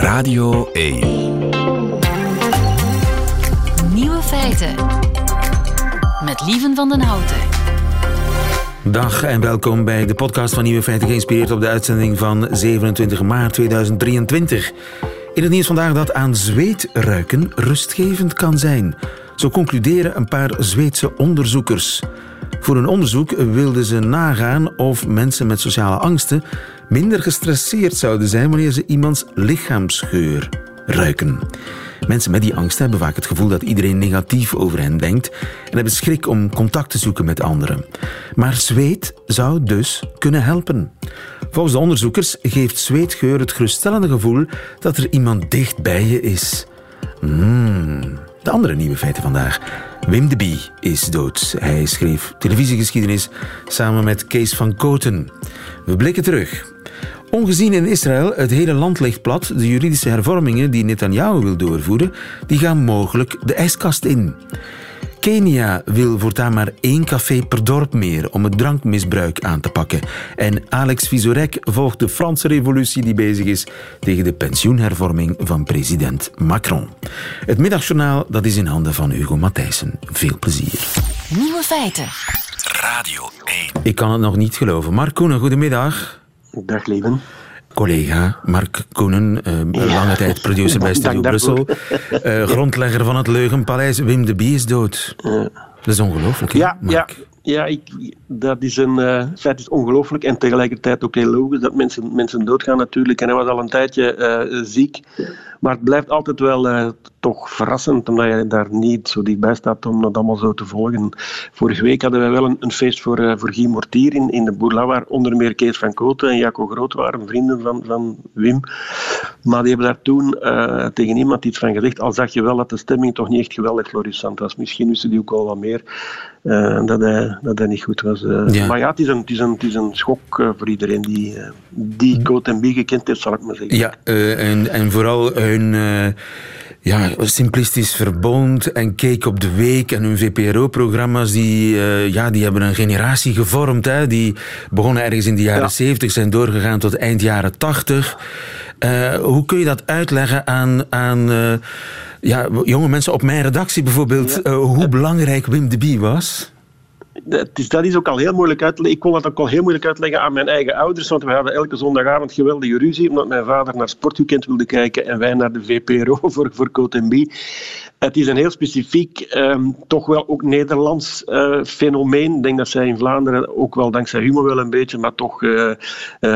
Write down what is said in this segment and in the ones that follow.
Radio 1. Nieuwe feiten. Met Lieven van den Houten. Dag en welkom bij de podcast van Nieuwe Feiten, geïnspireerd op de uitzending van 27 maart 2023. In het nieuws vandaag dat aan zweet ruiken rustgevend kan zijn. Zo concluderen een paar Zweedse onderzoekers. Voor hun onderzoek wilden ze nagaan of mensen met sociale angsten minder gestresseerd zouden zijn wanneer ze iemands lichaamsgeur ruiken. Mensen met die angst hebben vaak het gevoel dat iedereen negatief over hen denkt en hebben schrik om contact te zoeken met anderen. Maar zweet zou dus kunnen helpen. Volgens de onderzoekers geeft zweetgeur het geruststellende gevoel dat er iemand dicht bij je is. Hmm. De andere nieuwe feiten vandaag. Wim de Bie is dood. Hij schreef televisiegeschiedenis samen met Kees van Koten. We blikken terug. Ongezien in Israël, het hele land ligt plat. De juridische hervormingen die Netanyahu wil doorvoeren, die gaan mogelijk de ijskast in. Kenia wil voortaan maar één café per dorp meer om het drankmisbruik aan te pakken. En Alex Vizorek volgt de Franse revolutie die bezig is tegen de pensioenhervorming van president Macron. Het middagjournaal dat is in handen van Hugo Matthijssen. Veel plezier. Nieuwe feiten. Radio 1. Ik kan het nog niet geloven. Mark Koenen, goedemiddag. Dag leven. Collega Mark Koenen, eh, lange tijd producer bij Studio Brussel. Eh, grondlegger van het Leugenpaleis. Wim de Bie is dood. Dat is ongelooflijk, Ja, ja, Mark? ja ik, dat is een feit is ongelooflijk en tegelijkertijd ook heel logisch dat mensen, mensen doodgaan natuurlijk. En hij was al een tijdje eh, ziek. Maar het blijft altijd wel toch verrassend, omdat je daar niet zo dichtbij staat om dat allemaal zo te volgen. Vorige week hadden wij wel een, een feest voor, eh, voor Guy Mortier in, in de Bourla, waar onder meer Kees van Kooten en Jaco Groot waren, vrienden van, van Wim. Maar die hebben daar toen eh, tegen iemand iets van gezegd, al zag je wel dat de stemming toch niet echt geweldig florissant was. Misschien wisten die ook wel wat meer eh, dat, hij, dat hij niet goed was. Ja. Maar ja, het is een, het is een, het is een schok voor iedereen die, die Coat en Bie gekend heeft, zal ik maar zeggen. Ja, en, en vooral hun ja, simplistisch verbond en Cake op de Week en hun VPRO-programma's, die, eh, ja, die hebben een generatie gevormd. Hè. Die begonnen ergens in de jaren Ja. 70, zijn doorgegaan tot eind jaren 80. Eh, hoe kun je dat uitleggen aan, aan eh, ja, jonge mensen op mijn redactie bijvoorbeeld, hoe belangrijk Wim de Bie was? Is, dat is ook al heel moeilijk uit. Ik kon dat ook al heel moeilijk uitleggen aan mijn eigen ouders, want we hadden elke zondagavond geweldige ruzie, omdat mijn vader naar Sportweekend wilde kijken en wij naar de VPRO voor, voor Bie. Het is een heel specifiek, ehm, toch wel ook Nederlands eh, fenomeen. Ik denk dat zij in Vlaanderen ook wel dankzij humor wel een beetje, maar toch eh, eh,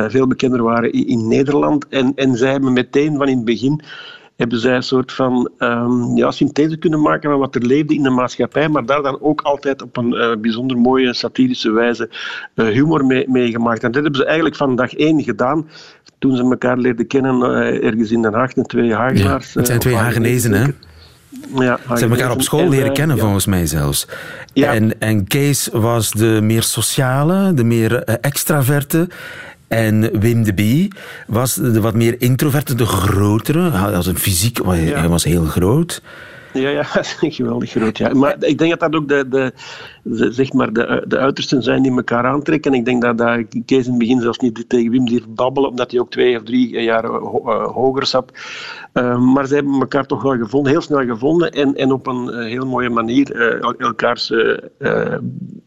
veel bekender waren in, in Nederland. En, en zij hebben meteen van in het begin hebben zij een soort van ehm, ja, synthese kunnen maken van wat er leefde in de maatschappij, maar daar dan ook altijd op een eh, bijzonder mooie satirische wijze eh, humor mee, mee gemaakt. En dat hebben ze eigenlijk van dag één gedaan, toen ze elkaar leerden kennen eh, ergens in Den Haag, de twee Hagenaars. het zijn twee Hagenezen, hè? Ja, Ze hebben elkaar op school En, leren kennen, ja. volgens mij zelfs. Ja. En, en Kees was de meer sociale, de meer extraverte. En Wim de Bie was de wat meer introverte, de grotere. Hij had een fysiek, hij Ja. hij was heel groot. Ja, ja, geweldig groot. Ja. Maar ik denk dat dat ook de, de, de, zeg maar de, de uitersten zijn die elkaar aantrekken. En ik denk dat, dat Kees in het begin zelfs niet tegen Wim durft babbelen, omdat hij ook twee of drie jaar ho- eh, hoger zat. Eh, maar ze hebben elkaar toch wel gevonden, heel snel gevonden. En, en op een eh, heel mooie manier eh, el- elkaars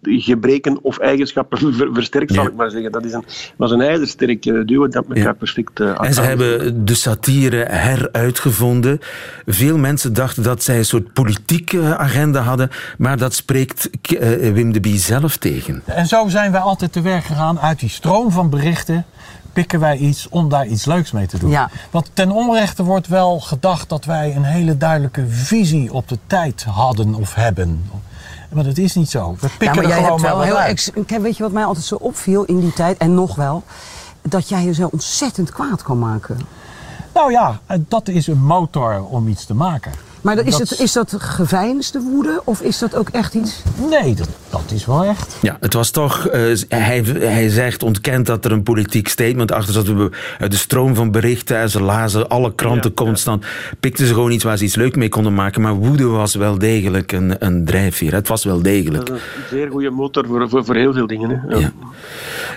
gebreken of eigenschappen ver- versterkt, zal ik maar zeggen. Dat is een, was een ijzersterk duo dat elkaar Ja. perfect uh, En ze hebben de satire heruitgevonden. Veel mensen dachten dat zij een soort politieke agenda hadden, maar dat spreekt Wim de Bie zelf tegen. En zo zijn wij altijd te werk gegaan. Uit die stroom van berichten pikken wij iets om daar iets leuks mee te doen. Ja. Want ten onrechte wordt wel gedacht dat wij een hele duidelijke visie op de tijd hadden of hebben. Maar dat is niet zo. We Ja, pikken maar er jij gewoon hebt maar wel heel ex- Weet je wat mij altijd zo opviel in die tijd, en nog wel? Dat jij je zo ontzettend kwaad kan maken. Nou ja, dat is een motor om iets te maken. Maar dat, is, Dat- het, is dat geveinsde woede of is dat ook echt iets... Nee, dat, dat is wel echt. Ja, het was toch. eh, hij, hij zegt, ontkent dat er een politiek statement achter zat. Uit de stroom van berichten. en Ze lazen alle kranten Ja, ja. constant. Pikten ze gewoon iets waar ze iets leuk mee konden maken. Maar woede was wel degelijk een, een drijfveer. Het was wel degelijk. Dat is een zeer goede motor voor, voor, voor heel veel dingen. Hè. Ja. Ja.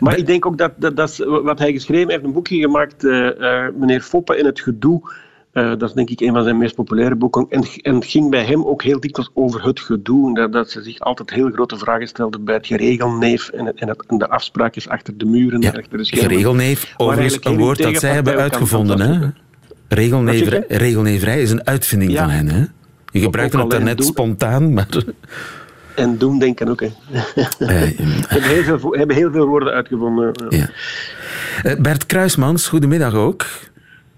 Maar ik denk ook dat, dat, dat is wat hij geschreven heeft, een boekje gemaakt, eh, eh, meneer Foppe in het gedoe Eh, dat is denk ik een van zijn meest populaire boeken. En, en het ging bij hem ook heel dikwijls over het gedoe. Dat, dat ze zich altijd heel grote vragen stelde bij het geregelneef en, het, en, het, en de afspraakjes achter de muren. Ja, en achter de schermen. geregelneef, overigens een woord dat zij hebben uitgevonden. Hè? Wat Regelneverij, is een uitvinding Ja. van hen. Hè? Je gebruikte ook het daarnet doen. spontaan, maar... En doen denken ook. Hè. eh, Ze hebben heel veel, hebben heel veel woorden uitgevonden. ja. Eh, Bert Kruismans, goedemiddag ook.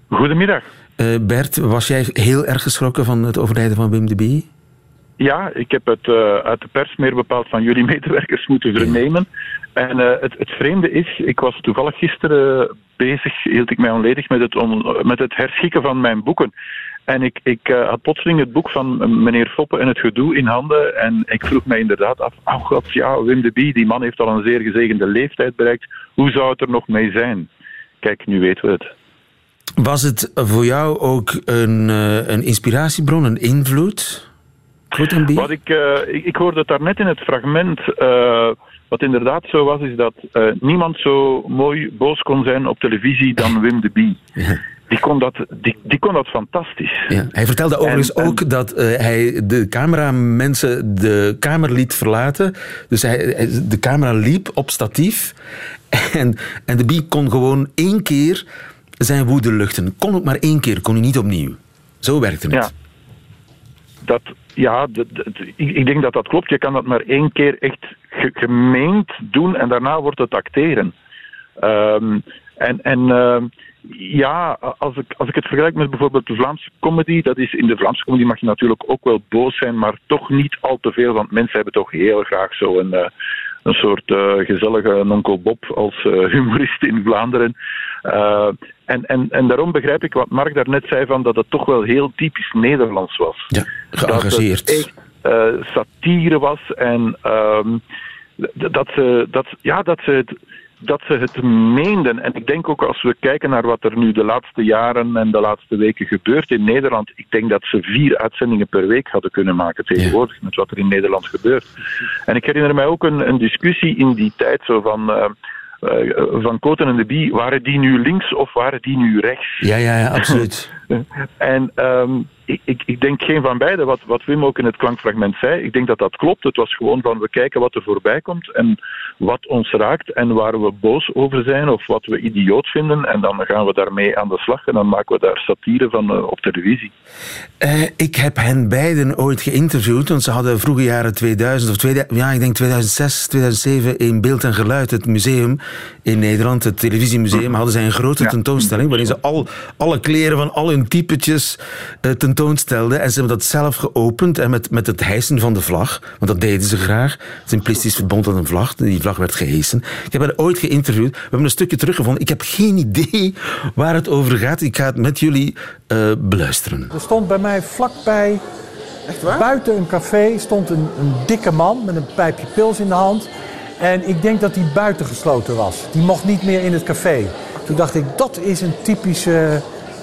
Goedemiddag. Eh, Bert, was jij heel erg geschrokken van het overlijden van Wim de Bie? Ja, ik heb het eh, uit de pers meer bepaald van jullie medewerkers moeten vernemen. En eh, het, het vreemde is, ik was toevallig gisteren bezig, hield ik mij onledig met het, on- met het herschikken van mijn boeken. En ik, ik had plotseling het boek van meneer Foppe en het gedoe in handen. En ik vroeg mij inderdaad af, oh god, ja, Wim de Bie, die man heeft al een zeer gezegende leeftijd bereikt. Hoe zou het er nog mee zijn? Kijk, nu weten we het. Was het voor jou ook een, eh, een inspiratiebron, een invloed? Wat ik, eh, ik, ik hoorde het daarnet in het fragment. eh, wat inderdaad zo was, is dat niemand zo mooi boos kon zijn op televisie dan Wim de Bie. Ja. Die kon dat, die, die kon dat fantastisch. Ja, hij vertelde overigens en- ook dat hij de cameramensen de kamer liet verlaten. Dus hij- de camera liep op statief. En, en de bie kon gewoon één keer zijn woede luchten. Kon ook maar één keer, kon hij niet opnieuw. Zo werkte het. Ja. Dat, ja, ik, denk dat dat klopt. Je kan dat maar één keer echt ge- gemeend doen en daarna wordt het acteren. Ehm, en en ehm, ja, als ik, als ik het vergelijk met bijvoorbeeld de Vlaamse comedy, dat is in de Vlaamse comedy mag je natuurlijk ook wel boos zijn, maar toch niet al te veel, want mensen hebben toch heel graag zo een, eh, een soort eh, gezellige onkel Bob als eh, humorist in Vlaanderen. En, en, en daarom begrijp ik wat Mark daarnet zei, van dat het toch wel heel typisch Nederlands was Ja, geëngageerd. dat het echt eh, satire was en ehm, dat, ze, dat, ja, dat, ze het, dat ze het meenden. En ik denk ook als we kijken naar wat er nu de laatste jaren en de laatste weken gebeurt in Nederland, ik denk dat ze vier uitzendingen per week hadden kunnen maken tegenwoordig met wat er in Nederland gebeurt. En ik herinner mij ook een, een discussie in die tijd zo van. eh, van Koten en de Bie, waren die nu links of waren die nu rechts? Ja, ja, ja, absoluut. En ehm, ik, ik, ik denk geen van beide, wat, wat Wim ook in het klankfragment zei. Ik denk dat dat klopt. Het was gewoon van we kijken wat er voorbij komt en wat ons raakt en waar we boos over zijn of wat we idioot vinden. En dan gaan we daarmee aan de slag en dan maken we daar satire van eh, op televisie. Eh, ik heb hen beiden ooit geïnterviewd, want ze hadden vroege jaren 2000 of 2000, ja, ik denk 2006, 2007 in Beeld en Geluid, het museum in Nederland, het televisiemuseum, hadden zij een grote tentoonstelling waarin ze al, alle kleren van al hun typetjes eh, tentoonstelden. En ze hebben dat zelf geopend en met, met het hijsen van de vlag, want dat deden ze graag. Simplistisch verbond aan een vlag, die vlag werd gehesen. Ik heb hen ooit geïnterviewd, we hebben een stukje teruggevonden. Ik heb geen idee waar het over gaat. Ik ga het met jullie eh, beluisteren. Er stond bij mij vlakbij, buiten een café, stond een, een dikke man met een pijpje pils in de hand. En ik denk dat hij buitengesloten was. Die mocht niet meer in het café. Toen dacht ik, dat is een typische,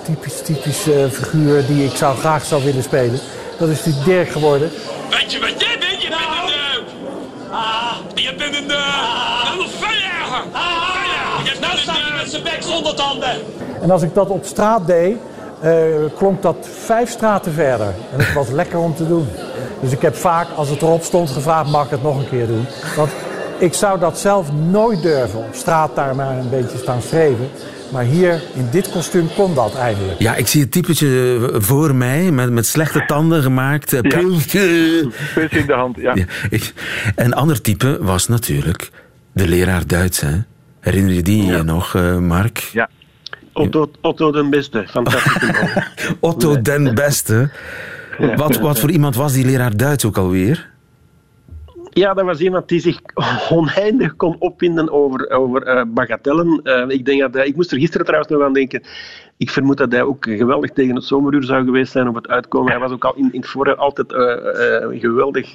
typisch, typische figuur die ik zou, graag zou willen spelen. Dat is die Dirk geworden. Weet je wat jij bent? Je bent een... Ah, je bent een... Uh, een feierjager. Ah, je nou staat hij met zijn bek zonder tanden. En als ik dat op straat deed, eh, klonk dat vijf straten verder. En het was lekker om te doen. Dus ik heb vaak, als het erop stond, gevraagd: mag ik het nog een keer doen? Want ik zou dat zelf nooit durven. Op straat daar maar een beetje staan streven. Maar hier, in dit kostuum, kon dat eindelijk. Ja, ik zie het typetje voor mij, met, met slechte tanden gemaakt. eh, pilsje. Pils in de hand, ja. Ja, ik- een ander type was natuurlijk de leraar Duits. Hè? Herinner je die je nog, eh, Mark? Ja. Otto, Otto den Beste, fantastische man. Otto den Beste. Wat, wat voor iemand was die leraar Duits ook alweer? Ja, dat was iemand die zich oneindig kon opwinden over, over eh, bagatellen. Eh, ik, denk dat hij, ik moest er gisteren trouwens nog aan denken. Ik vermoed dat hij ook geweldig tegen het zomeruur zou geweest zijn op het uitkomen. Hij was ook al in, in het voorjaar altijd eh, geweldig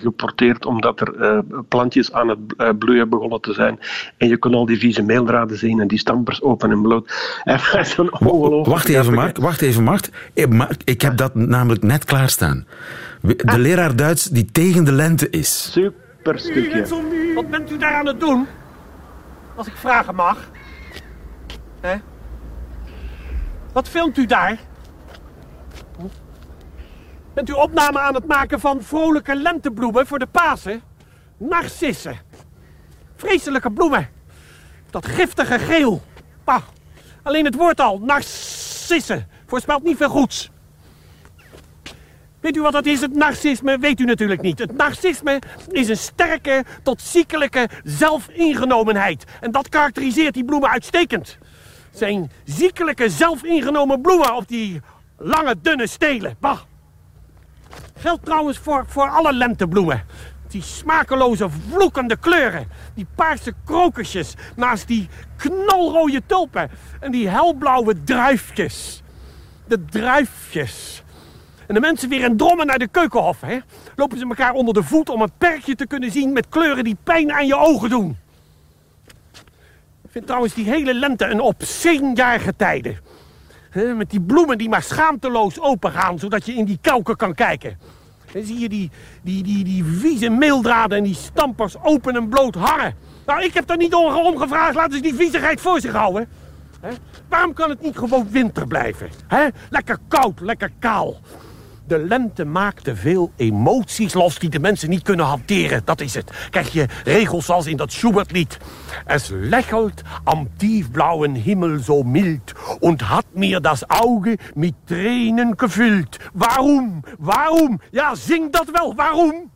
geporteerd, omdat er plantjes aan het bloeien begonnen te zijn. En je kon al die vieze meeldraden zien en die stampers open en bloot. Hij was ongelooflijk... Wacht even, Mark. Wacht even, Mark. Mark, Ik heb dat namelijk net klaarstaan. De leraar Duits die tegen de lente is. Super stukje. Wat bent u daar aan het doen? Als ik vragen mag. Hè? Wat filmt u daar? Bent u opname aan het maken van vrolijke lentebloemen voor de Pasen? Narcissen. Vreselijke bloemen. Dat giftige geel. Bah. Alleen het woord al, narcissen, voorspelt niet veel goeds. Weet u wat dat is, het narcisme? Weet u natuurlijk niet. Het narcisme is een sterke tot ziekelijke zelfingenomenheid. En dat karakteriseert die bloemen uitstekend. Zijn ziekelijke zelfingenomen bloemen op die lange, dunne stelen. Bah. Geldt trouwens voor, voor alle lentebloemen. Die smakeloze, vloekende kleuren. Die paarse krokusjes naast die knalrode tulpen. En die helblauwe druifjes. De druifjes. En de mensen weer in drommen naar de keukenhof. Hè? Lopen ze elkaar onder de voet om een perkje te kunnen zien met kleuren die pijn aan je ogen doen. Ik vind trouwens die hele lente een obscene tijden. Hè, Met die bloemen die maar schaamteloos opengaan, zodat je in die kauken kan kijken. Dan zie je die, die, die, die vieze meeldraden en die stampers open en bloot hangen. Nou, ik heb daar niet om gevraagd. Laten ze die viezigheid voor zich houden. Waarom kan het niet gewoon winter blijven? Hè? Lekker koud, lekker kaal. De lente maakt te veel emoties los die de mensen niet kunnen hanteren. Dat is het. Krijg je regels zoals in dat Schubert-lied. Es lächelt am tiefblauen Himmel so mild und hat mir das Auge mit Tränen gefüllt. Waarom? Waarom? Ja, zing dat wel. Waarom?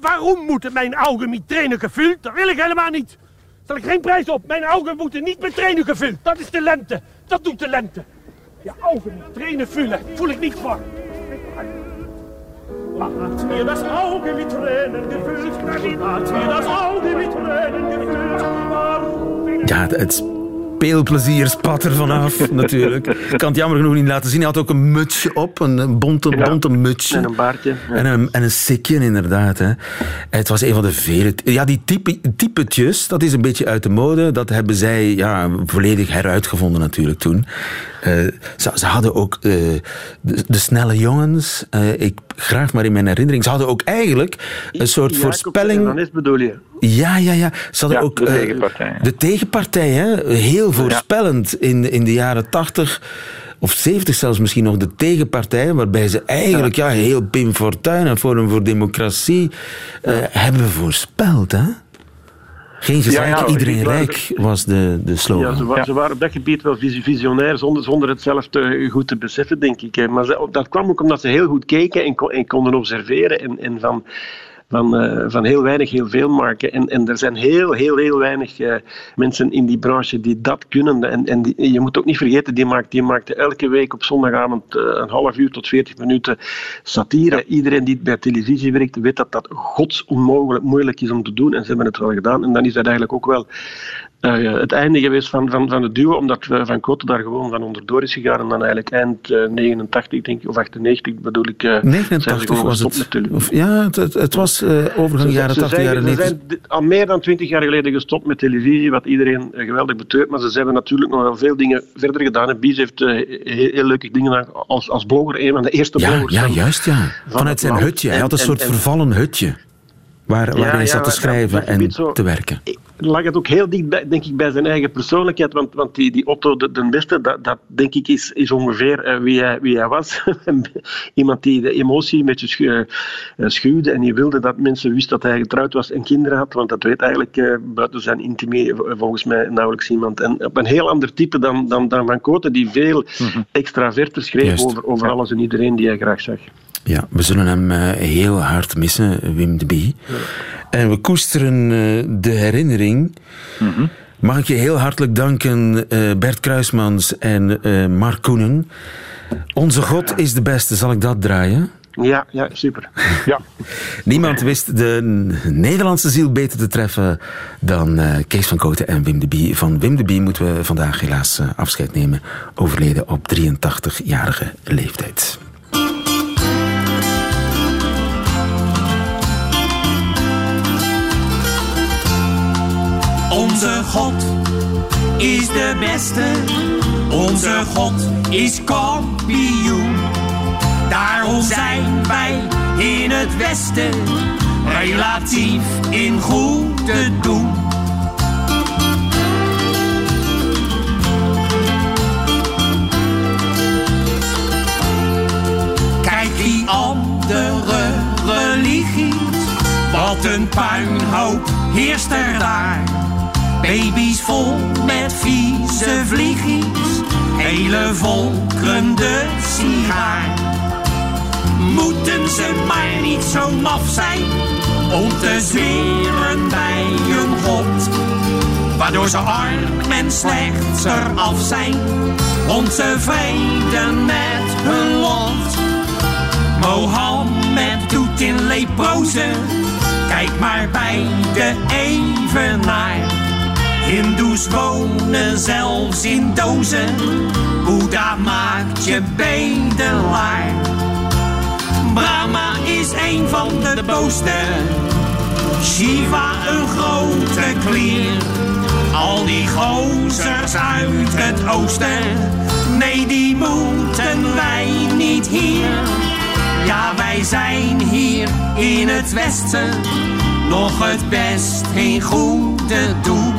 Waarom moeten mijn ogen met trainen gevuld? Dat wil ik helemaal niet. Stel ik geen prijs op. Mijn ogen moeten niet met trainen gevuld. Dat is de lente. Dat doet de lente. Je ogen met trainen vullen. Voel ik niet voor. Hat mir das Auge mit Tränen gefüllt. Hat mir das Auge mit Tränen gefüllt. Warum? Ja, het speelplezier spat er vanaf, natuurlijk. Ik kan het jammer genoeg niet laten zien. Hij had ook een mutsje op, een bonte, bonte mutsje. En een baardje. ja. En een, en een sikje, inderdaad. Hè. Het was een van de vele... Ja, die type, typetjes, dat is een beetje uit de mode. Dat hebben zij ja, volledig heruitgevonden natuurlijk toen. Eh, ze, ze hadden ook eh, de, de snelle jongens. eh, ik graag maar in mijn herinnering. Ze hadden ook eigenlijk een soort voorspelling... Dan is bedoel je. Ja, ja, ja. Ze hadden Ja, ook de tegenpartij. de tegenpartij, hè? heel voorspellend in, in de jaren tachtig of 70 zelfs misschien nog de tegenpartij, waarbij ze eigenlijk ja. heel Pim Fortuyn en Forum voor Democratie hebben voorspeld. Hè? Geen ja, iedereen waren- rijk was de, de slogan. Ja, ze, wa- Ja. ze waren op dat gebied wel vis- visionair, zonder, zonder het zelf te goed te beseffen, denk ik. hè. Maar ze- dat kwam ook omdat ze heel goed keken en, kon- en konden observeren en, en van, van, eh, van heel weinig heel veel maken. En, en er zijn heel, heel, heel weinig eh, mensen in die branche die dat kunnen. En, en die- je moet ook niet vergeten, die, maakt, die maakte elke week op zondagavond eh, een half uur tot 40 minuten satire. Iedereen die bij televisie werkt, weet dat dat godsonmogelijk moeilijk is om te doen. En ze hebben het wel gedaan. En dan is dat eigenlijk ook wel eh, het einde geweest van, van, van het duo, omdat we Van Koten daar gewoon van onderdoor is gegaan. En dan eigenlijk eind eh, 89, denk ik, of 98 bedoel ik. eh, zijn ze 89 gewoon was het. Of, ja, het, het, het was eh, overgang Ze- jaren ze 80, zijn, jaren ze 90. zijn al meer dan twintig jaar geleden gestopt met televisie, wat iedereen eh, geweldig betreurt. Maar ze hebben natuurlijk nog wel veel dingen verder gedaan. En Bies heeft eh, heel, heel leuke dingen gedaan als, als blogger, een van de eerste Ja, bloggers. ja, juist ja. Vanuit zijn hutje. Hij had een En- soort en- vervallen hutje. Waar, waar hij ja, zat te schrijven dat en zo- te werken. lag het ook heel dicht, bij, denk ik, bij zijn eigen persoonlijkheid. Want, want die, die Otto de, Beste, dat, dat denk ik is, is ongeveer eh, wie, hij, wie hij was. Iemand die de emotie een beetje eh, schuwde en die wilde dat mensen wisten dat hij getrouwd was en kinderen had. Want dat weet eigenlijk eh, buiten zijn intimie volgens mij nauwelijks iemand. En op een heel ander type dan, dan, dan Van Koten, die veel extraverter schreef Juist. over, over alles en iedereen die hij graag zag. Ja, we zullen hem eh, heel hard missen, Wim de Bie. En we koesteren eh, de herinnering. Mag ik je heel hartelijk danken, eh, Bert Kruismans en Mark Koenen. Onze God is de beste, zal ik dat draaien? Ja, ja, super. Ja. Niemand wist de Nederlandse ziel beter te treffen dan Kees van Koten en Wim de Bie. Van Wim de Bie moeten we vandaag helaas afscheid nemen. Overleden op 83-jarige leeftijd. Onze God is de beste, onze God is kampioen. Daarom zijn wij in het Westen relatief in goed te doen. Kijk die andere religies, wat een puinhoop heerst er daar Baby's vol met vieze vliegjes, hele volkeren de sigaar. Moeten ze maar niet zo maf zijn om te zweren bij een god. Waardoor ze arm en slechts eraf zijn, ontevreden met hun lot. Mohammed doet in leproze, kijk maar bij de evenaar. Hindoes wonen zelfs in dozen, Boeddha maakt je bedelaar. Brahma is een van de boosten, Shiva een grote klier. Al die gozers uit het oosten, nee die moeten wij niet hier. Ja, wij zijn hier in het westen nog het best in goede doen.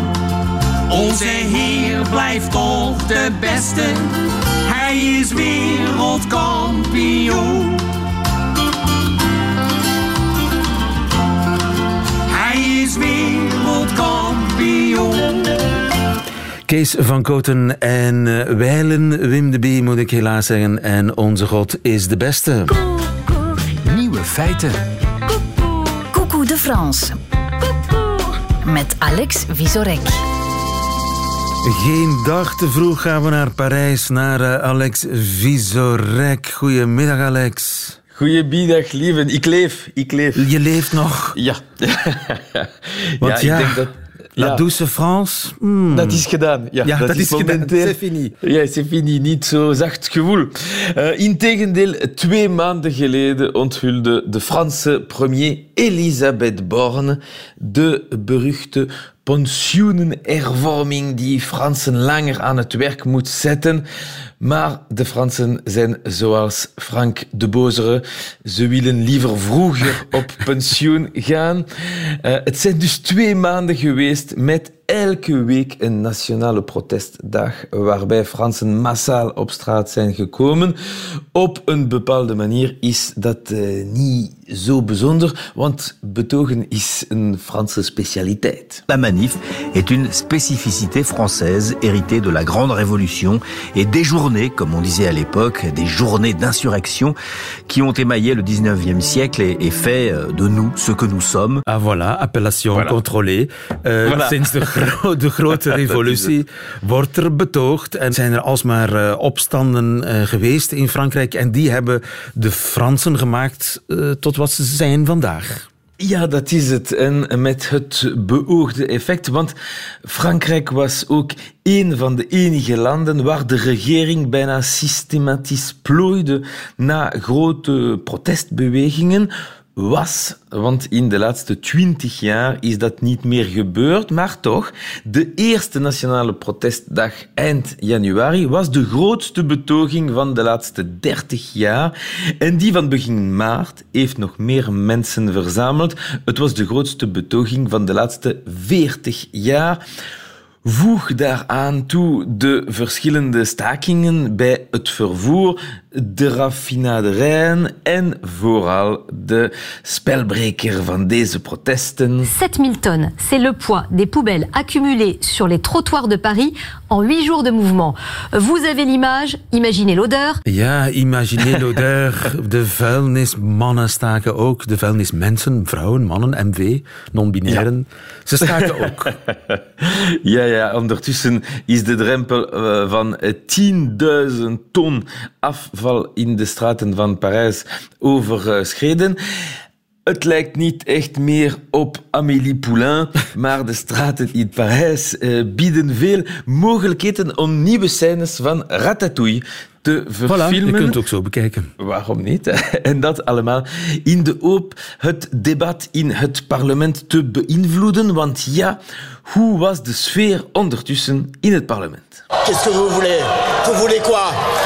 Onze Heer blijft toch de beste, Hij is wereldkampioen. Hij is wereldkampioen. Kees van Koten en eh, Wijlen, Wim de Bie moet ik helaas zeggen. En onze God is de beste. Nieuwe feiten. Coucou de France. Met Alex Visorek. Geen dag te vroeg gaan we naar Parijs, naar eh, Alex Visorek. Goedemiddag, Alex. Goedemiddag, lieven. Ik leef, ik leef. Je leeft nog. Ja. Want ja, ik denk dat... La ja, douce France. hmm. Dat is gedaan. Ja, Ja, dat is gedaan. momenteel- C'est fini. Ja, c'est fini. Niet zo zacht gevoel. Uh, integendeel, twee maanden geleden onthulde de Franse premier Elisabeth Borne de beruchte pensioenhervorming die Fransen langer aan het werk moet zetten. Maar de Fransen zijn zoals Frank de Bozere. Ze willen liever vroeger op pensioen gaan. Uh, het zijn dus twee maanden geweest met elke week een nationale protestdag waarbij Fransen massaal op straat zijn gekomen. Op een bepaalde manier is dat uh, niet zo bijzonder, want betogen is een Franse specialiteit. La manif est une spécificité française héritée de la Grande Révolution et des journées, comme on disait à l'époque, des journées d'insurrection qui ont émaillé le 19e siècle et, et fait euh, de nous ce que nous sommes. Ah voilà, appellation Voilà. contrôlée. Voilà. De, gro- de grote revolutie wordt er betoogd en zijn er alsmaar eh, opstanden eh, geweest in Frankrijk en die hebben de Fransen gemaakt eh, tot wat ze zijn vandaag. Ja, dat is het. En met het beoogde effect. Want Frankrijk was ook een van de enige landen waar de regering bijna systematisch plooide na grote protestbewegingen. Was, want in de laatste twintig jaar is dat niet meer gebeurd, maar toch, de eerste nationale protestdag eind januari was de grootste betoging van de laatste dertig jaar. En die van begin maart heeft nog meer mensen verzameld. Het was de grootste betoging van de laatste veertig jaar. Voeg daaraan toe de verschillende stakingen bij het vervoer, de raffinaderijen en vooral de spelbreker van deze protesten. 7000 tonnes, c'est le poids des poubelles accumulées sur les trottoirs de Paris en 8 jours de mouvement. Vous avez l'image, imaginez l'odeur. Ja, imaginez l'odeur. De vuilnismannen staken ook. De vuilnismensen, vrouwen, mannen, MV, non-binairen. Ze staken ook. Ja, ja, ondertussen is de drempel eh, van eh, 10.000 ton in de straten van Parijs overschreden. Het lijkt niet echt meer op Amélie Poulain, maar de straten in Parijs eh, bieden veel mogelijkheden om nieuwe scènes van Ratatouille te Voilà, verfilmen. je kunt het ook zo bekijken. Waarom niet? En dat allemaal in de hoop het debat in het parlement te beïnvloeden. Want ja, hoe was de sfeer ondertussen in het parlement? Qu'est-ce que vous voulez Vous voulez quoi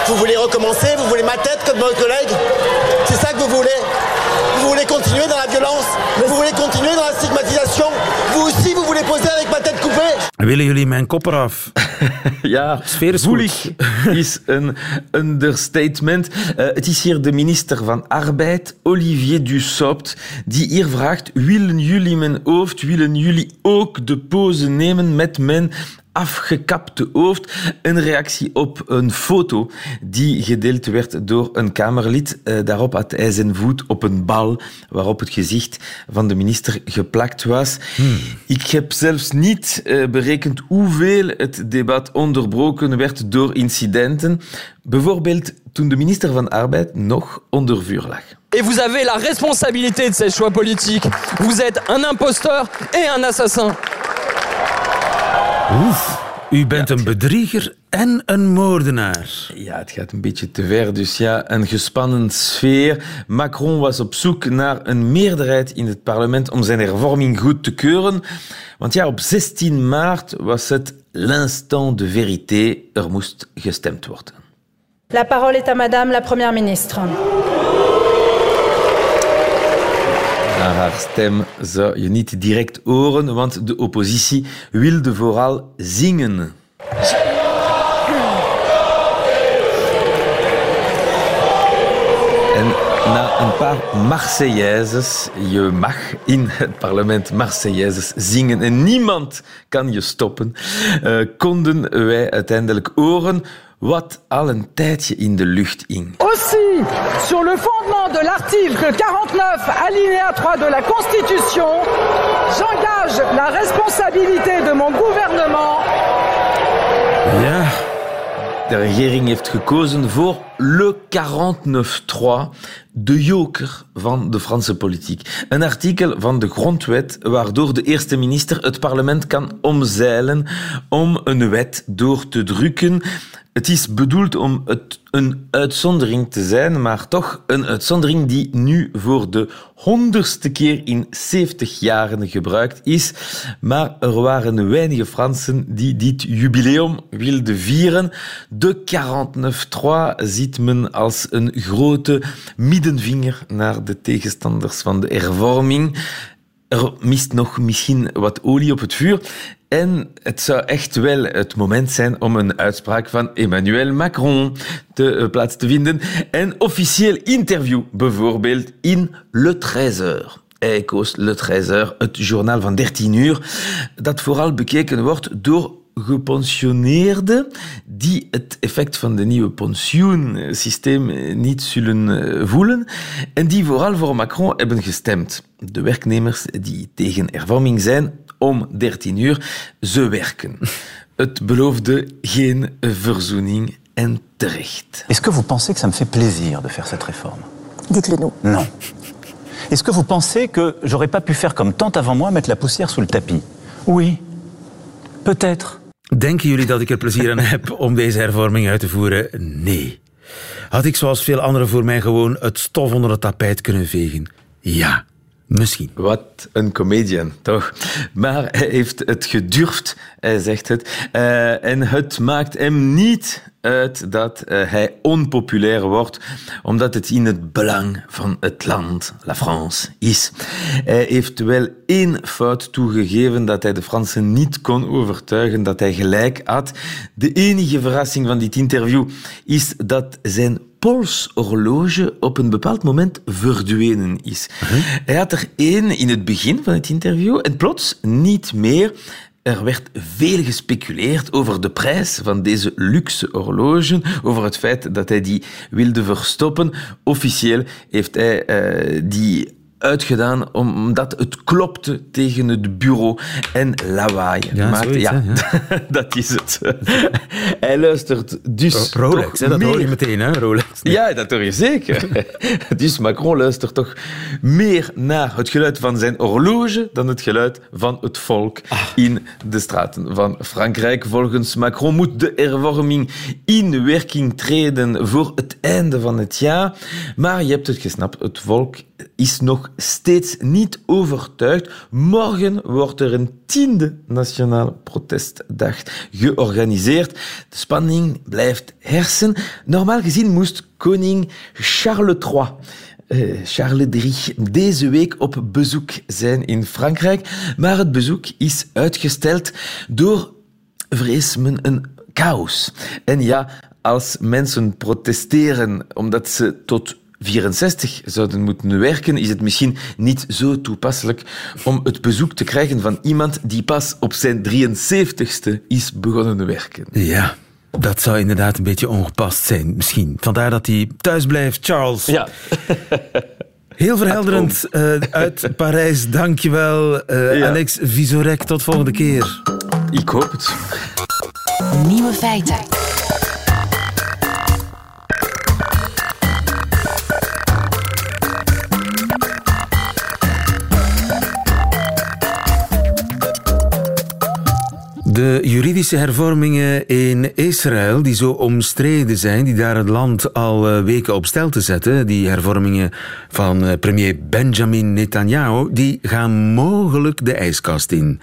Vous voulez recommencer Vous voulez ma tête comme votre collègue C'est ça que vous voulez Vous voulez continuer dans la violence Vous voulez continuer dans la stigmatisation Vous avec ma tête coupée Willen jullie mijn kop eraf? Ja, Sfeer is woelig is een understatement. Eh, het is hier de minister van Arbeid, Olivier Dussopt, die hier vraagt: willen jullie mijn hoofd, willen jullie ook de pose nemen met mijn afgekapte hoofd. Een reactie op een foto die gedeeld werd door een Kamerlid. Eh, daarop had hij zijn voet op een bal waarop het gezicht van de minister geplakt was. Ik heb zelfs niet eh, berekend hoeveel het debat onderbroken werd door incidenten. Bijvoorbeeld toen de minister van Arbeid nog onder vuur lag. Et vous avez la responsabilité de ces choix politiques. Vous êtes un imposteur et un assassin. Oef, u bent een bedrieger en een moordenaar. Ja, het gaat een beetje te ver. Dus ja, een gespannen sfeer. Macron was op zoek naar een meerderheid in het parlement om zijn hervorming goed te keuren. Want ja, op 16 maart was het l'instant de vérité. Er moest gestemd worden. La parole est à Madame la Première ministre. Naar haar stem zou je niet direct horen, want de oppositie wilde vooral zingen. En na een paar Marseillaises, je mag in het parlement Marseillaises zingen en niemand kan je stoppen, eh, konden wij uiteindelijk horen wat al een tijdje in de lucht hing. Aussi, sur le fondement de l'article 49, alinéa 3 de la Constitution, j'engage la responsabilité de mon gouvernement Ja, de regering heeft gekozen voor le 49-3, de joker van de Franse politiek. Een artikel van de grondwet waardoor de eerste minister het parlement kan omzeilen om een wet door te drukken. Het is bedoeld om het een uitzondering te zijn, maar toch een uitzondering die nu voor de honderdste keer in 70 jaren gebruikt is. Maar er waren weinige Fransen die dit jubileum wilden vieren. De 49-3 ziet als een grote middenvinger naar de tegenstanders van de hervorming. Er mist nog misschien wat olie op het vuur. En het zou echt wel het moment zijn om een uitspraak van Emmanuel Macron te eh, plaats te vinden. Een officieel interview, bijvoorbeeld in Le Trésor. Hij koos Le Trésor, het journaal van 13 uur, dat vooral bekeken wordt door gepensioneerden die het effect van de nieuwe pensioensysteem niet zullen eh, voelen en die vooral voor Macron hebben gestemd. De werknemers die tegen hervorming zijn om 13 uur, ze werken. Het beloofde geen verzoening en terecht. Est-ce que vous pensez que ça me fait plaisir de faire cette réforme? Dites-le nous. Non. Est-ce que vous pensez que j'aurais pas pu faire comme tant avant moi, mettre la poussière sous le tapis? Oui. Peut-être. Denken jullie dat ik er plezier aan heb om deze hervorming uit te voeren? Nee. Had ik zoals veel anderen voor mij gewoon het stof onder het tapijt kunnen vegen? Ja, misschien. Wat een comedian, toch? Maar hij heeft het gedurfd, hij zegt het. Eh, en het maakt hem niet uit dat eh, hij onpopulair wordt, omdat het in het belang van het land, la France, is. Hij heeft wel één fout toegegeven dat hij de Fransen niet kon overtuigen dat hij gelijk had. De enige verrassing van dit interview is dat zijn polshorloge op een bepaald moment verdwenen is. Hij had er één in het begin van het interview en plots niet meer. Er werd veel gespeculeerd over de prijs van deze luxe horloge, over het feit dat hij die wilde verstoppen. Officieel heeft hij eh, die uitgedaan omdat het klopte tegen het bureau en lawaai Ja, maakte. zoiets, Ja, hè, dat is het. hij luistert dus Rolex, toch hè, dat hoor je meteen, hè? Rolex. ja, dat hoor je zeker. Dus Macron luistert toch meer naar het geluid van zijn horloge dan het geluid van het volk in de straten van Frankrijk. Volgens Macron moet de hervorming in werking treden voor het einde van het jaar. Maar je hebt het gesnapt, het volk is nog steeds niet overtuigd. Morgen wordt er een tiende nationale protestdag georganiseerd. De spanning blijft hersen. Normaal gezien moest koning Charles III eh, Charles III deze week op bezoek zijn in Frankrijk. Maar het bezoek is uitgesteld door, vrees men, een chaos. En ja, als mensen protesteren omdat ze tot 64 zouden moeten werken, is het misschien niet zo toepasselijk om het bezoek te krijgen van iemand die pas op zijn 73ste is begonnen werken. Ja, dat zou inderdaad een beetje ongepast zijn, misschien. Vandaar dat hij thuis blijft, Charles. Ja. Heel verhelderend uh, uit Parijs. Dankjewel, uh, Ja. Alex Visorek. Tot volgende keer. Ik hoop het. Nieuwe feiten. De juridische hervormingen in Israël, die zo omstreden zijn, die daar het land al eh, weken op stel te zetten, die hervormingen van eh, premier Benjamin Netanyahu, die gaan mogelijk de ijskast in.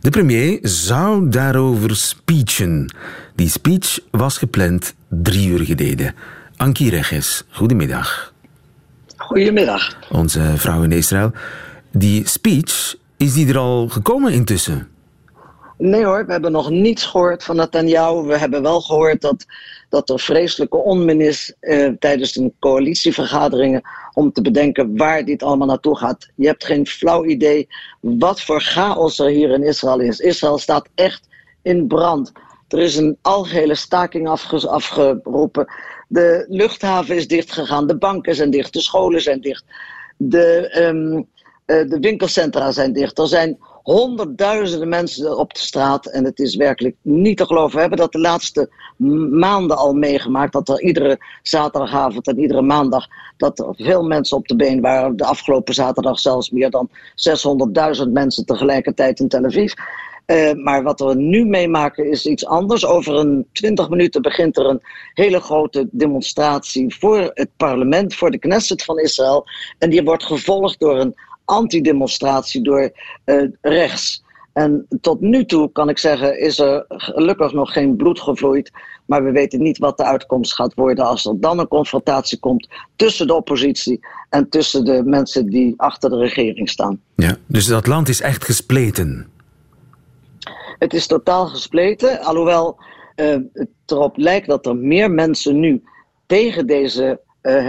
De premier zou daarover speechen. Die speech was gepland drie uur geleden. Ankie Reges, goedemiddag. Goedemiddag. Onze vrouw in Israël. Die speech, is die er al gekomen intussen? Nee hoor, we hebben nog niets gehoord van Netanyahu. We hebben wel gehoord dat, dat er vreselijke onmin is eh, tijdens de coalitievergaderingen om te bedenken waar dit allemaal naartoe gaat. Je hebt geen flauw idee wat voor chaos er hier in Israël is. Israël staat echt in brand. Er is een algehele staking afge- afgeroepen. De luchthaven is dichtgegaan, de banken zijn dicht, de scholen zijn dicht. De, ehm, eh, de winkelcentra zijn dicht. Er zijn honderdduizenden mensen op de straat en het is werkelijk niet te geloven. We hebben dat de laatste maanden al meegemaakt, dat er iedere zaterdagavond en iedere maandag dat er veel mensen op de been waren. De afgelopen zaterdag zelfs meer dan 600.000 mensen tegelijkertijd in Tel Aviv. Eh, maar wat we nu meemaken is iets anders. Over een 20 minuten begint er een hele grote demonstratie voor het parlement, voor de Knesset van Israël. En die wordt gevolgd door een antidemonstratie door eh, rechts. En tot nu toe kan ik zeggen, is er gelukkig nog geen bloed gevloeid. Maar we weten niet wat de uitkomst gaat worden als er dan een confrontatie komt tussen de oppositie en tussen de mensen die achter de regering staan. Ja, dus dat land is echt gespleten. Het is totaal gespleten, alhoewel eh, het erop lijkt dat er meer mensen nu tegen deze eh,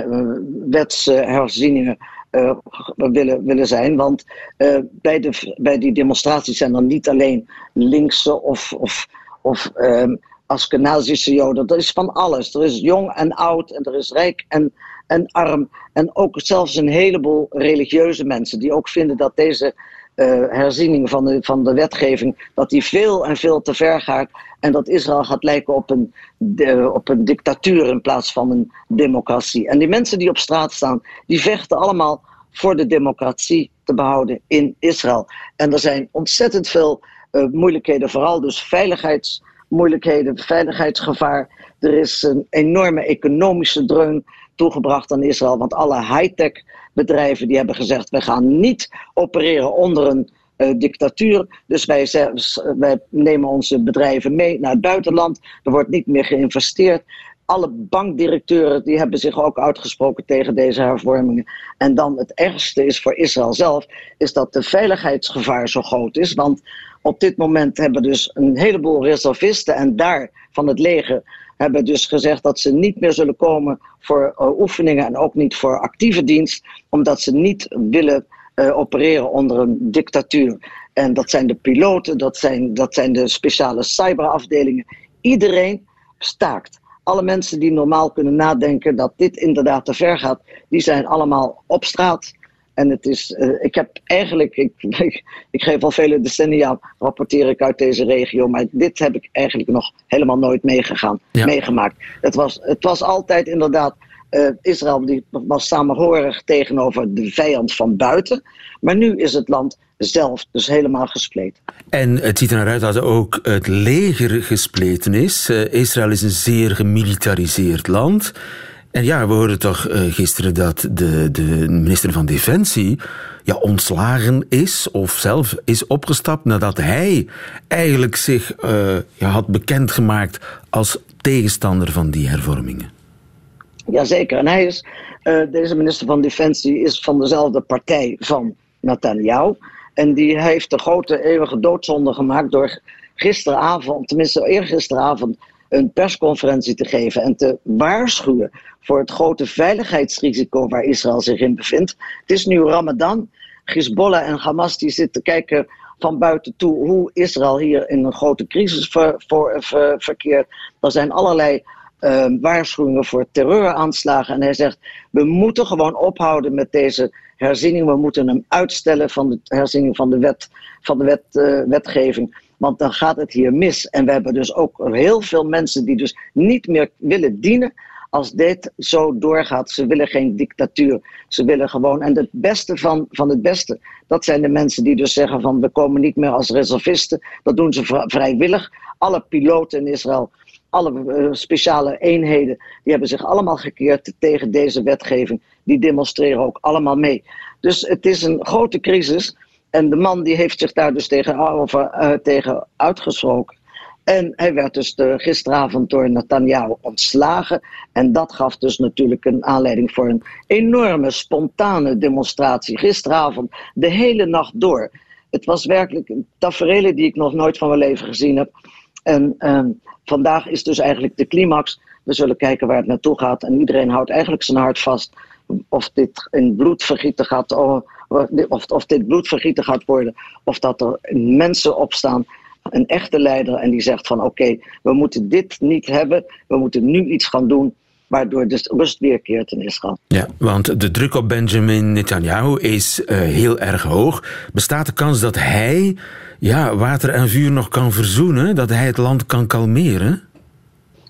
wetsherzieningen eh, willen, willen zijn. Want eh, bij, de, bij die demonstraties zijn er niet alleen linkse of, of, of ehm Askenazische Joden. Er is van alles. Er is jong en oud en er is rijk en, en arm. En ook zelfs een heleboel religieuze mensen die ook vinden dat deze eh, herziening van de, van de wetgeving, dat die veel en veel te ver gaat. En dat Israël gaat lijken op een, op een dictatuur in plaats van een democratie. En die mensen die op straat staan, die vechten allemaal voor de democratie te behouden in Israël. En er zijn ontzettend veel eh, moeilijkheden, vooral dus veiligheidsmoeilijkheden, veiligheidsgevaar. Er is een enorme economische dreun toegebracht aan Israël, want alle high-tech bedrijven die hebben gezegd, we gaan niet opereren onder een eh, dictatuur. Dus wij, wij nemen onze bedrijven mee naar het buitenland. Er wordt niet meer geïnvesteerd. Alle bankdirecteuren die hebben zich ook uitgesproken tegen deze hervormingen. En dan het ergste is voor Israël zelf, is dat de veiligheidsgevaar zo groot is. Want op dit moment hebben dus een heleboel reservisten en daar van het leger hebben dus gezegd dat ze niet meer zullen komen voor eh, oefeningen en ook niet voor actieve dienst, omdat ze niet willen eh, opereren onder een dictatuur. En dat zijn de piloten, dat zijn, dat zijn de speciale cyberafdelingen. Iedereen staakt. Alle mensen die normaal kunnen nadenken dat dit inderdaad te ver gaat, die zijn allemaal op straat. En het is, eh, ik heb eigenlijk, ik, ik, ik geef al vele decennia, rapporteer ik uit deze regio, maar dit heb ik eigenlijk nog helemaal nooit meegegaan, Ja. meegemaakt. Het was, het was altijd inderdaad, eh, Israël die was samenhorig tegenover de vijand van buiten, maar nu is het land zelf dus helemaal gespleten. En het ziet er naar uit dat ook het leger gespleten is. Eh, Israël is een zeer gemilitariseerd land. En ja, we hoorden toch eh, gisteren dat de, de minister van Defensie ja, ontslagen is of zelf is opgestapt nadat hij eigenlijk zich ja, had bekendgemaakt als tegenstander van die hervormingen. Jazeker, en hij is Eh, deze minister van Defensie is van dezelfde partij van Netanyahu. En die heeft de grote eeuwige doodzonde gemaakt door gisteravond, tenminste eergisteravond, een persconferentie te geven en te waarschuwen voor het grote veiligheidsrisico waar Israël zich in bevindt. Het is nu Ramadan. Hezbollah en Hamas die zitten kijken van buiten toe hoe Israël hier in een grote crisis ver, voor, ver, verkeert. Er zijn allerlei uh, waarschuwingen voor terreuraanslagen. En hij zegt, we moeten gewoon ophouden met deze herziening. We moeten hem uitstellen van de herziening van de, wet, van de wet, uh, wetgeving. Want dan gaat het hier mis. En we hebben dus ook heel veel mensen die dus niet meer willen dienen als dit zo doorgaat. Ze willen geen dictatuur. Ze willen gewoon. En het beste van, van het beste, dat zijn de mensen die dus zeggen van we komen niet meer als reservisten. Dat doen ze vrijwillig. Alle piloten in Israël, alle uh, speciale eenheden, die hebben zich allemaal gekeerd tegen deze wetgeving. Die demonstreren ook allemaal mee. Dus het is een grote crisis. En de man die heeft zich daar dus tegen, uh, tegen uitgesproken. En hij werd dus de, gisteravond door Netanyahu ontslagen. En dat gaf dus natuurlijk een aanleiding voor een enorme spontane demonstratie. Gisteravond, de hele nacht door. Het was werkelijk tafereelen die ik nog nooit van mijn leven gezien heb. En uh, vandaag is dus eigenlijk de climax. We zullen kijken waar het naartoe gaat. En iedereen houdt eigenlijk zijn hart vast. Of dit in bloedvergieten gaat, of, of, of dit bloedvergieten gaat worden. Of dat er mensen opstaan een echte leider en die zegt van oké, okay, we moeten dit niet hebben, we moeten nu iets gaan doen waardoor de rust weerkeert in Israël. Ja, want de druk op Benjamin Netanyahu is uh, heel erg hoog. Bestaat de kans dat hij ja, water en vuur nog kan verzoenen, dat hij het land kan kalmeren?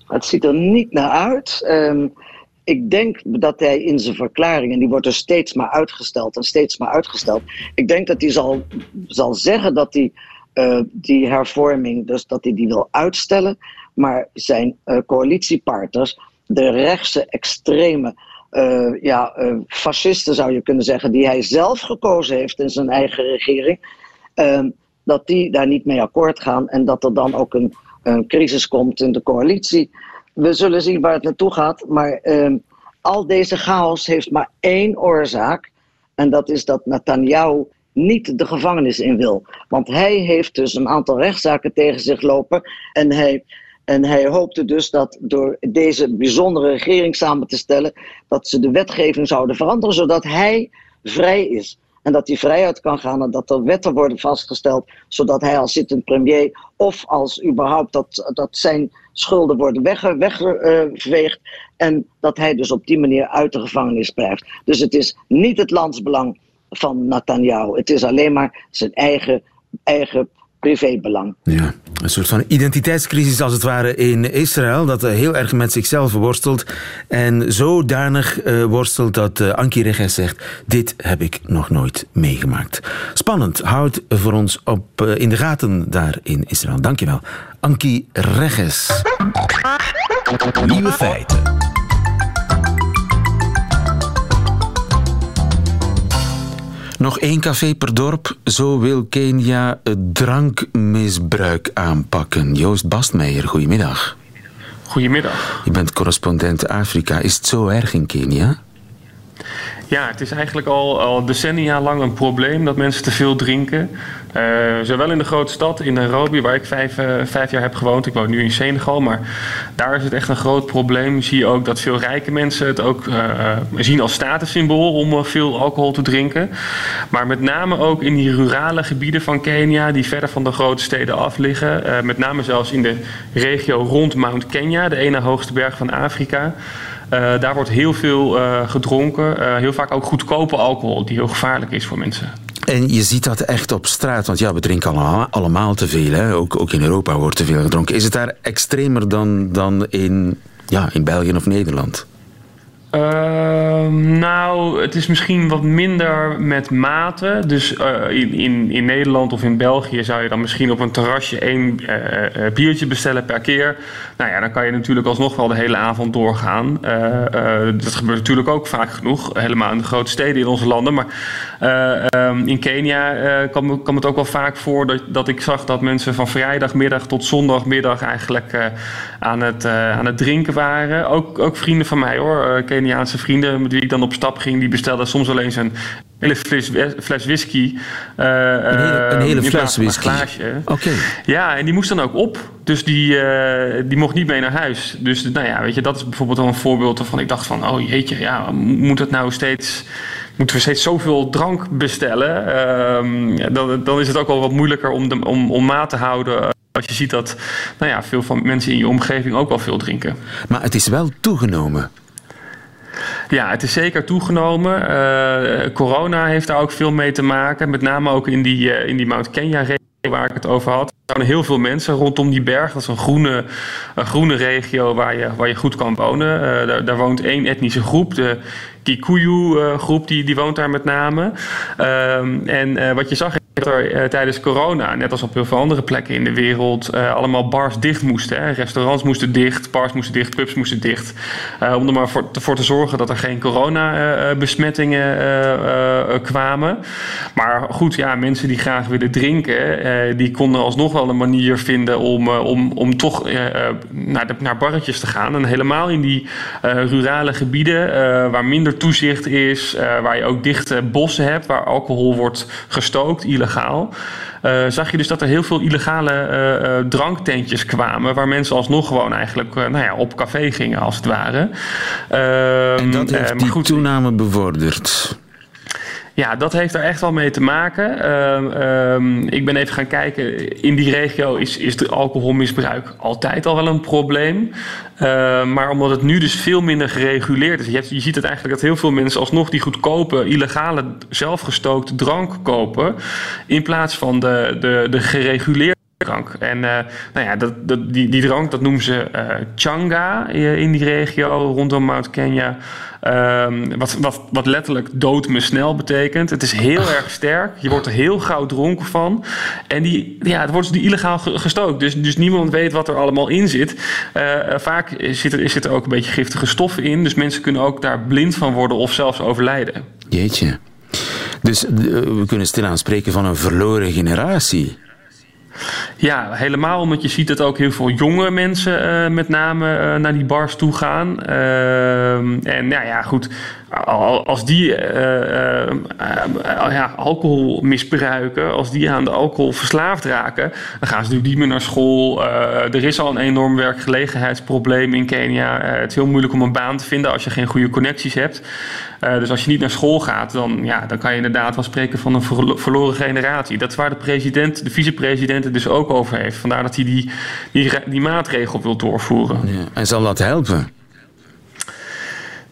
Het ziet er niet naar uit. Um, ik denk dat hij in zijn verklaring, en die wordt er steeds maar uitgesteld en steeds maar uitgesteld. Ik denk dat hij zal, zal zeggen dat hij uh, die hervorming, dus dat hij die wil uitstellen. Maar zijn uh, coalitiepartners, de rechtse extreme uh, ja, fascisten zou je kunnen zeggen, die hij zelf gekozen heeft in zijn eigen regering, dat die daar niet mee akkoord gaan en dat er dan ook een, een crisis komt in de coalitie. We zullen zien waar het naartoe gaat, maar al deze chaos heeft maar één oorzaak. En dat is dat Netanyahu niet de gevangenis in wil. Want hij heeft dus een aantal rechtszaken tegen zich lopen. En hij, en hij hoopte dus dat door deze bijzondere regering samen te stellen, dat ze de wetgeving zouden veranderen, zodat hij vrij is. En dat hij vrijheid kan gaan en dat er wetten worden vastgesteld, zodat hij als zittend premier of als überhaupt dat, dat zijn schulden worden weggeveegd. En dat hij dus op die manier uit de gevangenis blijft. Dus het is niet het landsbelang van Netanyahu. Het is alleen maar zijn eigen, eigen privébelang. Ja, een soort van identiteitscrisis als het ware in Israël, dat heel erg met zichzelf worstelt en zodanig uh, worstelt dat uh, Anki Reges zegt, dit heb ik nog nooit meegemaakt. Spannend, houd voor ons op, in de gaten daar in Israël. Dankjewel, Anki Reges. Nieuwe feiten. Nog één café per dorp, zo wil Kenia het drankmisbruik aanpakken. Joost Bastmeijer, goedemiddag. Goedemiddag. Je bent correspondent Afrika. Is het zo erg in Kenia? Ja, het is eigenlijk al, al decennia lang een probleem dat mensen te veel drinken. Uh, zowel in de grote stad, in Nairobi, waar ik vijf, uh, vijf jaar heb gewoond. Ik woon nu in Senegal, maar daar is het echt een groot probleem. Zie je ook dat veel rijke mensen het ook uh, zien als statussymbool om veel alcohol te drinken. Maar met name ook in die rurale gebieden van Kenia, die verder van de grote steden af liggen. met name zelfs in de regio rond Mount Kenya, de ene hoogste berg van Afrika. Uh, daar wordt heel veel uh, gedronken. Uh, heel vaak ook goedkope alcohol, die heel gevaarlijk is voor mensen. En je ziet dat echt op straat, want ja, we drinken allemaal, allemaal te veel. Hè? Ook, ook in Europa wordt te veel gedronken. Is het daar extremer dan, dan in, ja, in België of Nederland? Uh, nou, het is misschien wat minder met mate. Dus uh, in, in, in Nederland of in België zou je dan misschien op een terrasje één uh, biertje bestellen per keer. Nou ja, dan kan je natuurlijk alsnog wel de hele avond doorgaan. dat gebeurt natuurlijk ook vaak genoeg, helemaal in de grote steden in onze landen. Maar um, in Kenia kwam, kwam, het ook wel vaak voor dat, dat ik zag dat mensen van vrijdagmiddag tot zondagmiddag eigenlijk aan, het, aan het drinken waren. Ook, ook vrienden van mij hoor. Kenia Keniaanse vrienden met wie ik dan op stap ging, die bestelden soms alleen een hele fles, fles whisky. eh, Een hele- een eh, hele fles whisky. glaasje. Oké. Ja, en die moest dan ook op. Dus die, eh, die mocht niet mee naar huis. Dus nou ja, weet je, dat is bijvoorbeeld wel een voorbeeld waarvan ik dacht van... oh jeetje, ja, moet het nou steeds... Moeten we steeds zoveel drank bestellen? Ehm, dan, dan is het ook wel wat moeilijker om, de, om, om maat te houden... als je ziet dat nou ja, veel van mensen in je omgeving ook wel veel drinken. Maar het is wel toegenomen. Ja, het is zeker toegenomen. Eh, corona heeft daar ook veel mee te maken. Met name ook in die, eh, in die Mount Kenya-regio waar ik het over had. Er wonen heel veel mensen rondom die berg. Dat is een groene, een groene regio waar je, waar je goed kan wonen. Eh, daar, woont één etnische groep, de Kikuyu-groep, die, die woont daar met name. Ehm, en eh, wat je zag dat er eh, tijdens corona, net als op heel veel andere plekken in de wereld, eh, allemaal bars dicht moesten. Hè. Restaurants moesten dicht, bars moesten dicht, pubs moesten dicht. Eh, om er maar voor, te- te zorgen dat er geen corona-besmettingen kwamen. Maar goed, ja, mensen die graag willen drinken, eh, die konden alsnog wel een manier vinden om, eh, om, om toch eh, eh, naar, de, naar barretjes te gaan. En helemaal in die rurale gebieden waar minder toezicht is, waar je ook dichte bossen hebt, waar alcohol wordt gestookt, illegaal. zag je dus dat er heel veel illegale eh, dranktentjes kwamen, waar mensen alsnog gewoon eigenlijk nou ja, op café gingen, als het ware. Ehm, En dat heeft die goed, toename bevorderd. Ja, dat heeft er echt wel mee te maken. Ehm, ehm, ik ben even gaan kijken. In die regio is, is de alcoholmisbruik altijd al wel een probleem. Ehm, maar omdat het nu dus veel minder gereguleerd is. Je, hebt, je ziet het eigenlijk dat heel veel mensen alsnog die goedkope, illegale, zelfgestookte drank kopen. In plaats van de, de, de gereguleerde drank. En eh, nou ja, dat, dat, die, die drank, dat noemen ze eh, changa eh, in die regio rondom Mount Kenya. Ehm, wat, wat, wat letterlijk dood me snel betekent. Het is heel erg sterk. Je wordt er heel gauw dronken van. En die, ja, het wordt dus illegaal ge- gestookt. Dus, dus niemand weet wat er allemaal in zit. Vaak zit er, zit er ook een beetje giftige stoffen in. Dus mensen kunnen ook daar blind van worden of zelfs overlijden. Jeetje. Dus we kunnen stilaan spreken van een verloren generatie. Ja, helemaal omdat je ziet dat ook heel veel jonge mensen eh, met name eh, naar die bars toe gaan. Ehm, en nou ja, goed, als die eh, eh, eh, ja, alcohol misbruiken, als die aan de alcohol verslaafd raken, dan gaan ze natuurlijk niet meer naar school. Er is al een enorm werkgelegenheidsprobleem in Kenia. Het is heel moeilijk om een baan te vinden als je geen goede connecties hebt. Dus als je niet naar school gaat, dan, ja, dan kan je inderdaad wel spreken van een verlo- verloren generatie. Dat is waar de president, de vicepresident het dus ook over heeft. Vandaar dat hij die, die, die maatregel wil doorvoeren. En zal dat helpen?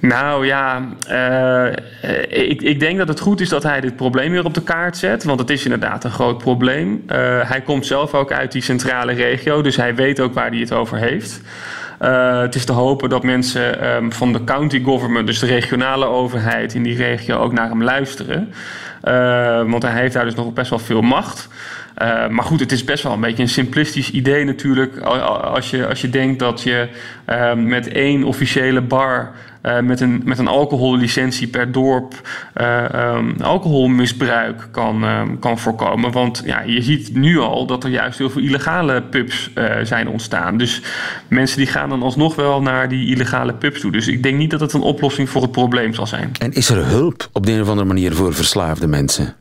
Nou ja, eh, ik, ik denk dat het goed is dat hij dit probleem weer op de kaart zet. Want het is inderdaad een groot probleem. Eh, hij komt zelf ook uit die centrale regio, dus hij weet ook waar hij het over heeft. Eh, het is te hopen dat mensen ehm, van de county government, dus de regionale overheid in die regio, ook naar hem luisteren. Want hij heeft daar dus nog best wel veel macht. Maar goed, het is best wel een beetje een simplistisch idee natuurlijk. Als je, als je denkt dat je ehm, met één officiële bar eh, met, een, met een alcohollicentie per dorp eh, ehm, alcoholmisbruik kan, ehm, kan voorkomen. Want ja, je ziet nu al dat er juist heel veel illegale pubs eh, zijn ontstaan. Dus mensen die gaan dan alsnog wel naar die illegale pubs toe. Dus ik denk niet dat het een oplossing voor het probleem zal zijn. En is er hulp op de een of andere manier voor verslaafde mensen?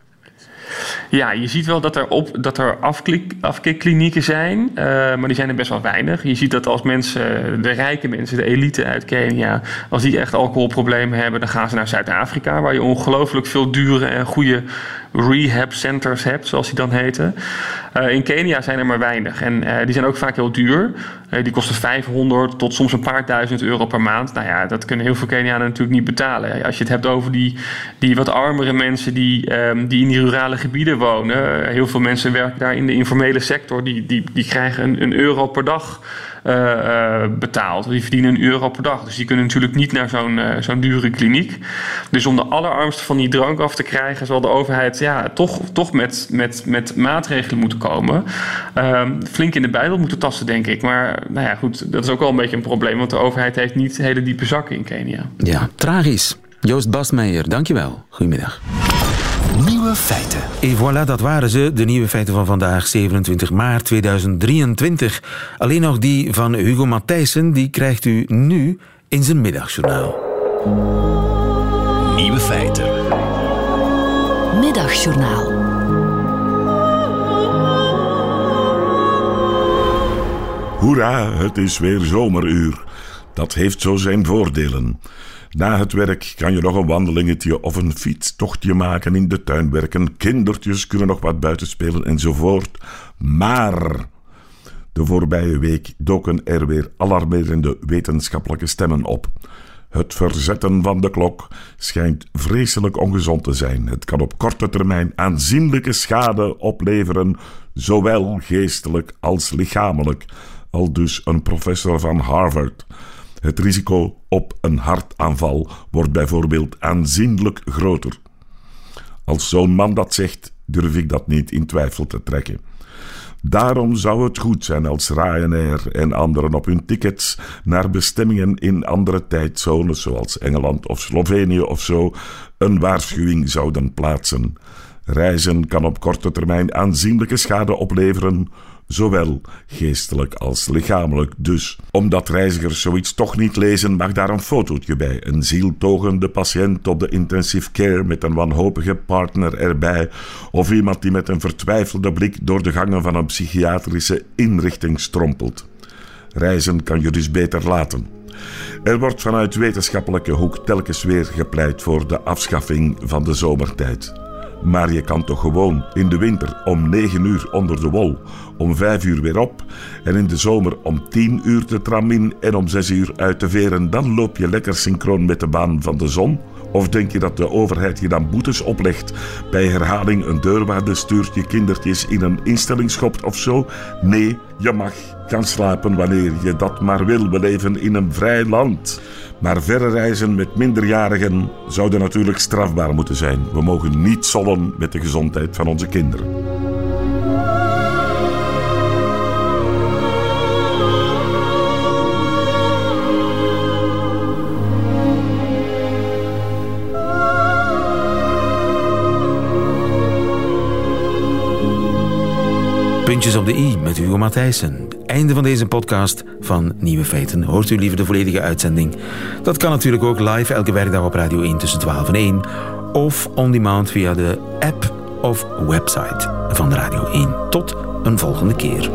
Ja, je ziet wel dat er, op, dat er afklik, afkikklinieken zijn, eh, maar die zijn er best wel weinig. Je ziet dat als mensen, de rijke mensen, de elite uit Kenia, als die echt alcoholproblemen hebben, dan gaan ze naar Zuid-Afrika, waar je ongelooflijk veel dure en goede rehab centers hebt, zoals die dan heten. Eh, in Kenia zijn er maar weinig en eh, die zijn ook vaak heel duur. Eh, die kosten 500 tot soms een paar duizend euro per maand. Nou ja, dat kunnen heel veel Kenianen natuurlijk niet betalen. Als je het hebt over die, die wat armere mensen die, ehm, die in die rurale gebieden wonen. Heel veel mensen werken daar in de informele sector. Die, die, die krijgen een, een euro per dag betaald. Die verdienen een euro per dag. Dus die kunnen natuurlijk niet naar zo'n eh, zo'n dure kliniek. Dus om de allerarmste van die drank af te krijgen, zal de overheid ja, toch, toch met, met, met maatregelen moeten komen. Ehm, flink in de buidel moeten tasten, denk ik. Maar nou ja, goed, dat is ook wel een beetje een probleem. Want de overheid heeft niet hele diepe zakken in Kenia. Ja, tragisch. Joost Bastmeijer, dankjewel. Goedemiddag. Nieuwe feiten. Et voilà, dat waren ze, de nieuwe feiten van vandaag, 27 maart 2023. Alleen nog die van Hugo Matthijssen, die krijgt u nu in zijn middagjournaal. Nieuwe feiten. Middagjournaal. Hoera, het is weer zomeruur. Dat heeft zo zijn voordelen. Na het werk kan je nog een wandelingetje of een fietstochtje maken in de tuin werken. Kindertjes kunnen nog wat buiten spelen enzovoort. Maar de voorbije week doken er weer alarmerende wetenschappelijke stemmen op. Het verzetten van de klok schijnt vreselijk ongezond te zijn. Het kan op korte termijn aanzienlijke schade opleveren, zowel geestelijk als lichamelijk. Al dus een professor van Harvard. Het risico op een hartaanval wordt bijvoorbeeld aanzienlijk groter. Als zo'n man dat zegt, durf ik dat niet in twijfel te trekken. Daarom zou het goed zijn als Ryanair en anderen op hun tickets naar bestemmingen in andere tijdzones, zoals Engeland of Slovenië of zo, een waarschuwing zouden plaatsen. Reizen kan op korte termijn aanzienlijke schade opleveren, zowel geestelijk als lichamelijk. Dus, omdat reizigers zoiets toch niet lezen, mag daar een fotootje bij. Een zieltogende patiënt op de intensive care met een wanhopige partner erbij, of iemand die met een vertwijfelde blik door de gangen van een psychiatrische inrichting strompelt. Reizen kan je dus beter laten. Er wordt vanuit wetenschappelijke hoek telkens weer gepleit voor de afschaffing van de zomertijd. Maar je kan toch gewoon in de winter om 9 uur onder de wol, om 5 uur weer op en in de zomer om 10 uur de tram in en om 6 uur uit te veren. Dan loop je lekker synchroon met de baan van de zon. Of denk je dat de overheid je dan boetes oplegt? Bij herhaling een deurwaarde stuurt je kindertjes in een instelling schopt of zo? Nee, je mag gaan slapen wanneer je dat maar wil. We leven in een vrij land. Maar verre reizen met minderjarigen zouden natuurlijk strafbaar moeten zijn. We mogen niet zollen met de gezondheid van onze kinderen. Puntjes op de i met Hugo Matthijssen. Einde van deze podcast van Nieuwe Feiten. Hoort u liever de volledige uitzending? Dat kan natuurlijk ook live elke werkdag op Radio 1 tussen 12 en 1. Of on demand via de app of website van Radio 1. Tot een volgende keer.